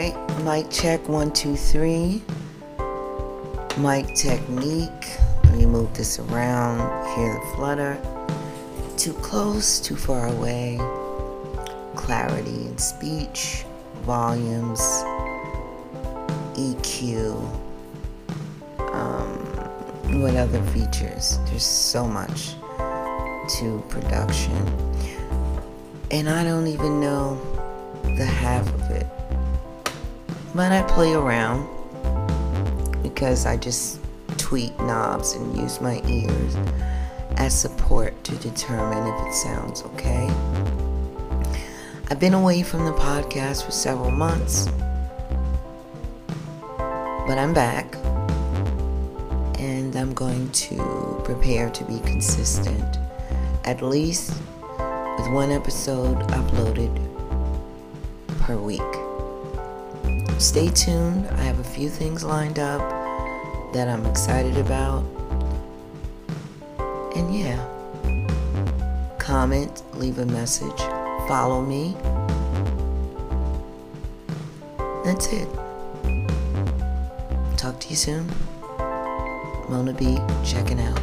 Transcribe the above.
right, mic check one, two, three. Mic technique. Let me move this around. Hear the flutter. Too close, too far away. Clarity in speech, volumes, EQ. Um, what other features? There's so much to production. And I don't even know But I play around because I just tweak knobs and use my ears as support to determine if it sounds okay. I've been away from the podcast for several months, but I'm back and I'm going to prepare to be consistent, at least with one episode uploaded per week. Stay tuned. I have a few things lined up that I'm excited about. And yeah, comment, leave a message, follow me. That's it. Talk to you soon. Mona B, checking out.